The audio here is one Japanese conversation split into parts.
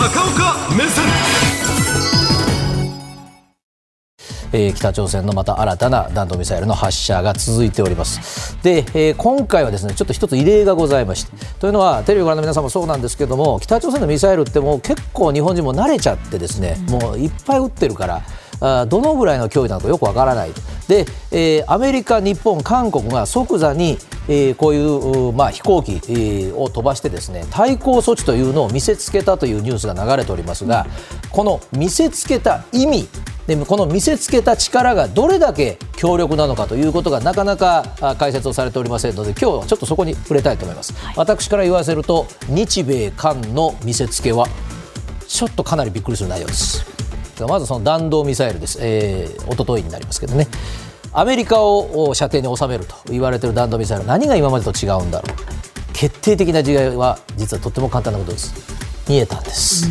高岡目線。えー北朝鮮のまた新たな弾道ミサイルの発射が続いております。で、えー今回はですねちょっと一つ異例がございまして。というのはテレビをご覧の皆さんもそうなんですけども北朝鮮のミサイルってもう結構日本人も慣れちゃってですね、もういっぱい撃ってるからどのぐらいの脅威なのかよくわからない。で、えーアメリカ、日本、韓国が即座に、えーこういう、うまあ、飛行機、えーを飛ばしてですね対抗措置というのを見せつけたというニュースが流れておりますが、この見せつけた意味でこの見せつけた力がどれだけ強力なのかということがなかなかあ解説をされておりませんので今日はちょっとそこに触れたいと思います、私から言わせると日米韓の見せつけはちょっとかなりびっくりする内容ですまずその弾道ミサイルです、えー、一昨日になりますけどね。アメリカをお射程に収めると言われている弾道ミサイル何が今までと違うんだろう。決定的な違いは実はとっても簡単なことです。見えたんです、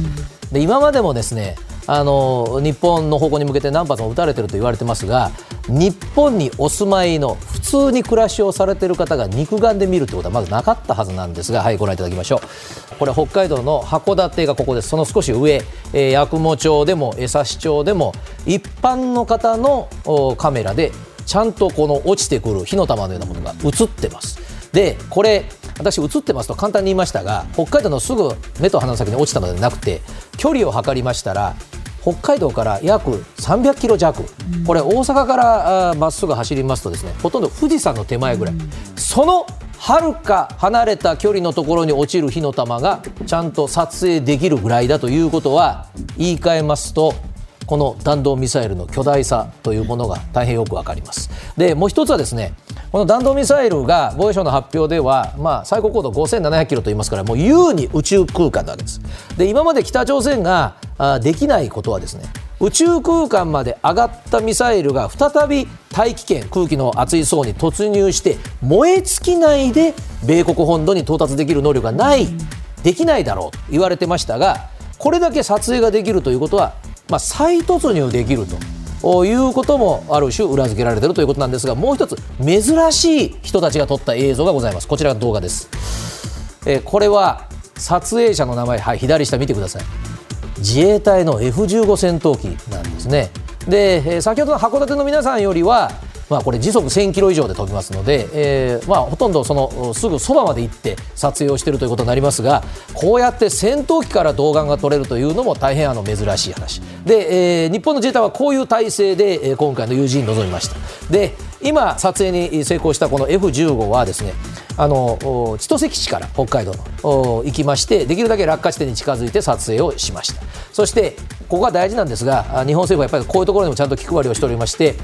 で今までもですねあの日本の方向に向けて何発も撃たれてると言われてますが日本にお住まいの普通に暮らしをされている方が肉眼で見るということはまずなかったはずなんですがはいご覧いただきましょう。これ北海道の函館がここですその少し上、えー八雲町でも江差町でも一般の方のカメラでちゃんとこの落ちてくる火の玉のようなものが映ってます。でこれ私映ってますと簡単に言いましたが北海道のすぐ目と鼻の先に落ちたのではなくて距離を測りましたら北海道から約300キロ弱、これ大阪からまっすぐ走りますとですねほとんど富士山の手前ぐらい、そのはるか離れた距離のところに落ちる火の玉がちゃんと撮影できるぐらいだということは言い換えますとこの弾道ミサイルの巨大さというものが大変よくわかります。でもう一つはですねこの弾道ミサイルが防衛省の発表では、まあ、最高高度5700キロと言いますからもう優に宇宙空間なわけです。で今まで北朝鮮があできないことはですね宇宙空間まで上がったミサイルが再び大気圏空気の厚い層に突入して燃え尽きないで米国本土に到達できる能力がない、できないだろうと言われてましたがこれだけ撮影ができるということは、まあ、再突入できるということもある種裏付けられているということなんですがもう一つ珍しい人たちが撮った映像がございます。こちらが動画です、えーこれは撮影者の名前、はい、左下見てください。自衛隊の F15 戦闘機なんですね。で、えー先ほどの函館の皆さんよりはまあ、これ時速1000キロ以上で飛びますので、えーまあ、ほとんどそのすぐそばまで行って撮影をしているということになりますがこうやって戦闘機から動画が撮れるというのも大変あの珍しい話。で、えー日本の自衛隊はこういう体制で、今回の有事に臨みました。で今撮影に成功したこの F15 はですねあの千歳基地から北海道の行きましてできるだけ落下地点に近づいて撮影をしました。そしてここが大事なんですが日本政府はやっぱりこういうところにもちゃんと気配りをしておりまして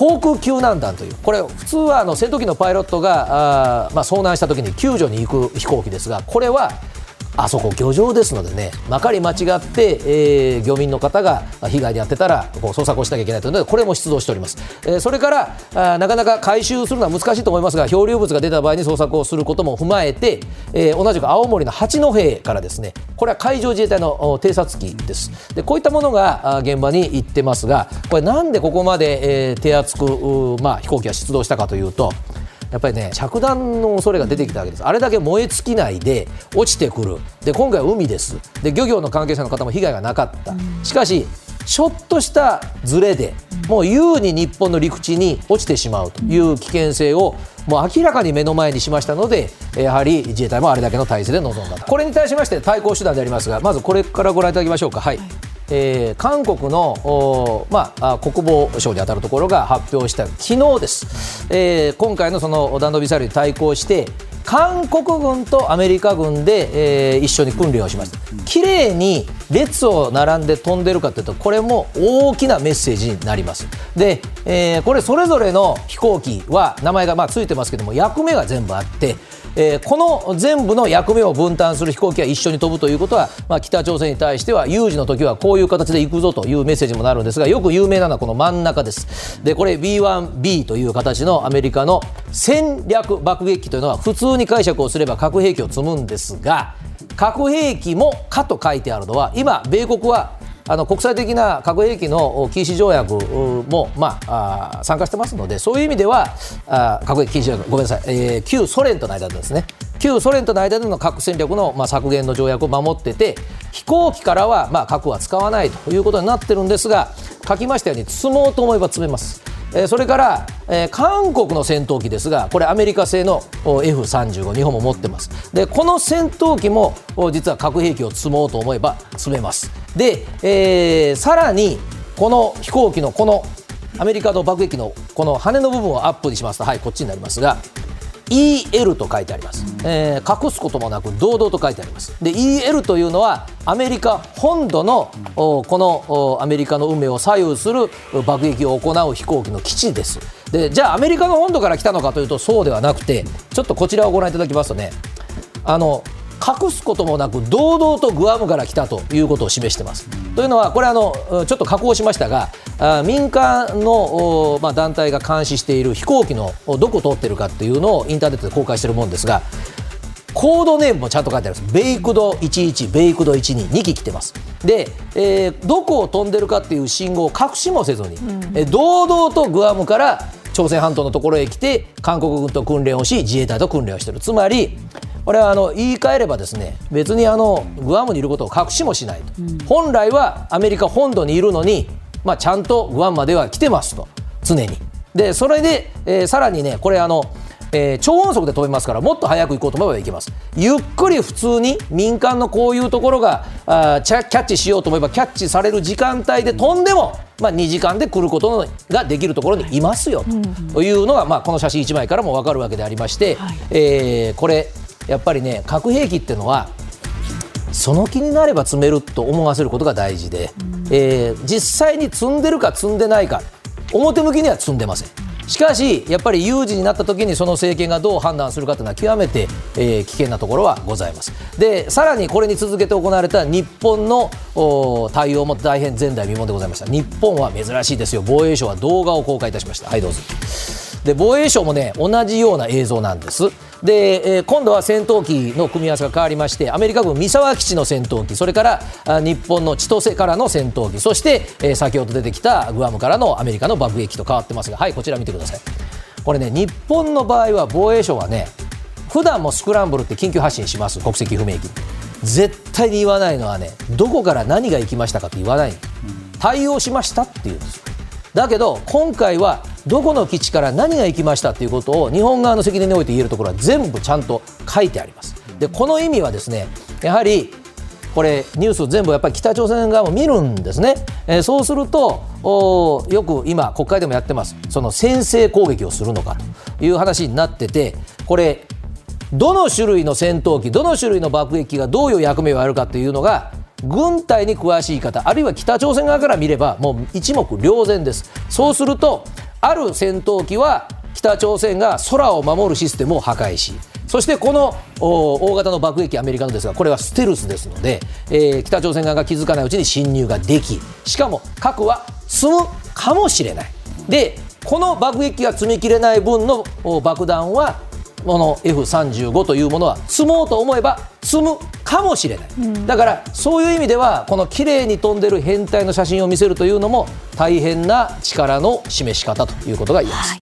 航空救難団というこれ普通はあの戦闘機のパイロットがあ、まあ、遭難したときに救助に行く飛行機ですがこれはあそこ漁場ですのでねまかり間違って、えー漁民の方が被害に遭ってたらこう捜索をしなきゃいけないというのでこれも出動しております、えーそれからあなかなか回収するのは難しいと思いますが漂流物が出た場合に捜索をすることも踏まえて、えー同じく青森の八戸からですねこれは海上自衛隊の偵察機です。でこういったものが現場に行ってますがこれなんでここまで、えー手厚く、まあ、飛行機が出動したかというとやっぱりね着弾の恐れが出てきたわけです。あれだけ燃え尽きないで落ちてくる。で今回は海です。で漁業の関係者の方も被害がなかった、しかしちょっとしたズレでもう優に日本の陸地に落ちてしまうという危険性をもう明らかに目の前にしましたのでやはり自衛隊もあれだけの体制で臨んだと。これに対しまして対抗手段でありますがまずこれからご覧いただきましょうか。はいえー韓国の、まあ、あ国防省に当たるところが発表した昨日です、えー今回のその弾道ミサイルに対抗して韓国軍とアメリカ軍で、えー一緒に訓練をしました。綺麗に列を並んで飛んでるかというとこれも大きなメッセージになります。で、えーこれそれぞれの飛行機は名前がまあついてますけども役目が全部あってえーこの全部の役目を分担する飛行機が一緒に飛ぶということは、まあ、北朝鮮に対しては有事の時はこういう形で行くぞというメッセージもなるんですがよく有名なのはこの真ん中です。でこれ B1B という形のアメリカの戦略爆撃機というのは普通に解釈をすれば核兵器を積むんですが核兵器も「か」と書いてあるのは今米国はあの国際的な核兵器の禁止条約も、まあ、あ参加してますのでそういう意味ではあ核兵器禁止条約ごめんなさい、えー旧ソ連との間ですね。旧ソ連との間での核戦略の、まあ、削減の条約を守ってて飛行機からは、まあ、核は使わないということになってるんですが書きましたように積もうと思えば積めます。えー、それから、えー、韓国の戦闘機ですがこれアメリカ製の F35 日本も持ってます。でこの戦闘機も実は核兵器を積もうと思えば積めます。で、えー、さらにこの飛行機のこのアメリカの爆撃のこの羽の部分をアップにしますとはいこっちになりますが EL と書いてあります、えー、隠すこともなく堂々と書いてあります。で EL というのはアメリカ本土の、このアメリカの運命を左右する爆撃を行う飛行機の基地です。でじゃあアメリカの本土から来たのかというとそうではなくてちょっとこちらをご覧いただきますとねあの隠すこともなく堂々とグアムから来たということを示しています。というのはこれあのちょっと加工しましたがあ民間の、まあ、団体が監視している飛行機のどこ通ってるかっていうのをインターネットで公開しているもんですがコードネームもちゃんと書いてあります。ベイクド11、ベイクド12、2機来てます。で、えー、どこを飛んでるかっていう信号を隠しもせずに、うん、え堂々とグアムから朝鮮半島のところへ来て韓国軍と訓練をし自衛隊と訓練をしているつまりこれはあの言い換えればですね別にあのグアムにいることを隠しもしないと、うん、本来はアメリカ本土にいるのに、まあ、ちゃんとグアムまでは来てますと。常に。でそれで、えー、さらにねこれあのえー、超音速で飛べますからもっと早く行こうと思えば行けます。ゆっくり普通に民間のこういうところがあキャッチしようと思えばキャッチされる時間帯で飛んでも、まあ、2時間で来ることができるところにいますよと。いうのが、まあ、この写真1枚からも分かるわけでありまして、はい、えー、これやっぱりね核兵器っていうのはその気になれば積めると思わせることが大事で、えー、実際に積んでるか積んでないか表向きには積んでません。しかしやっぱり有事になった時にその政権がどう判断するかというのは極めて、えー、危険なところはございます。でさらにこれに続けて行われた日本の対応も大変前代未聞でございました。日本は珍しいですよ。防衛省は動画を公開いたしました。はいどうぞ。で防衛省もね同じような映像なんですで、えー、今度は戦闘機の組み合わせが変わりましてアメリカ軍三沢基地の戦闘機それからあ日本の千歳からの戦闘機そして、えー、先ほど出てきたグアムからのアメリカの爆撃機と変わってますがはいこちら見てください。これね日本の場合は防衛省はね普段もスクランブルって緊急発進します国籍不明機。絶対に言わないのはねどこから何が行きましたかって言わない。対応しましたって言うんですだけど今回はどこの基地から何が行きましたということを日本側の責任において言えるところは全部ちゃんと書いてあります。でこの意味はですねやはりこれニュース全部やっぱり北朝鮮側も見るんですね、えー、そうするとよく今国会でもやってます。その先制攻撃をするのかという話になっててこれどの種類の戦闘機どの種類の爆撃機がどういう役目をやるかというのが軍隊に詳しい方あるいは北朝鮮側から見ればもう一目瞭然です。そうするとある戦闘機は北朝鮮が空を守るシステムを破壊しそしてこの大型の爆撃機アメリカのですがこれはステルスですので、えー、北朝鮮側が気づかないうちに侵入ができしかも核は積むかもしれない。でこの爆撃機が積みきれない分の爆弾はこの F35 というものは積もうと思えば積むかもしれない、うん、だからそういう意味ではこの綺麗に飛んでる編隊の写真を見せるというのも大変な力の示し方ということが言えます。はい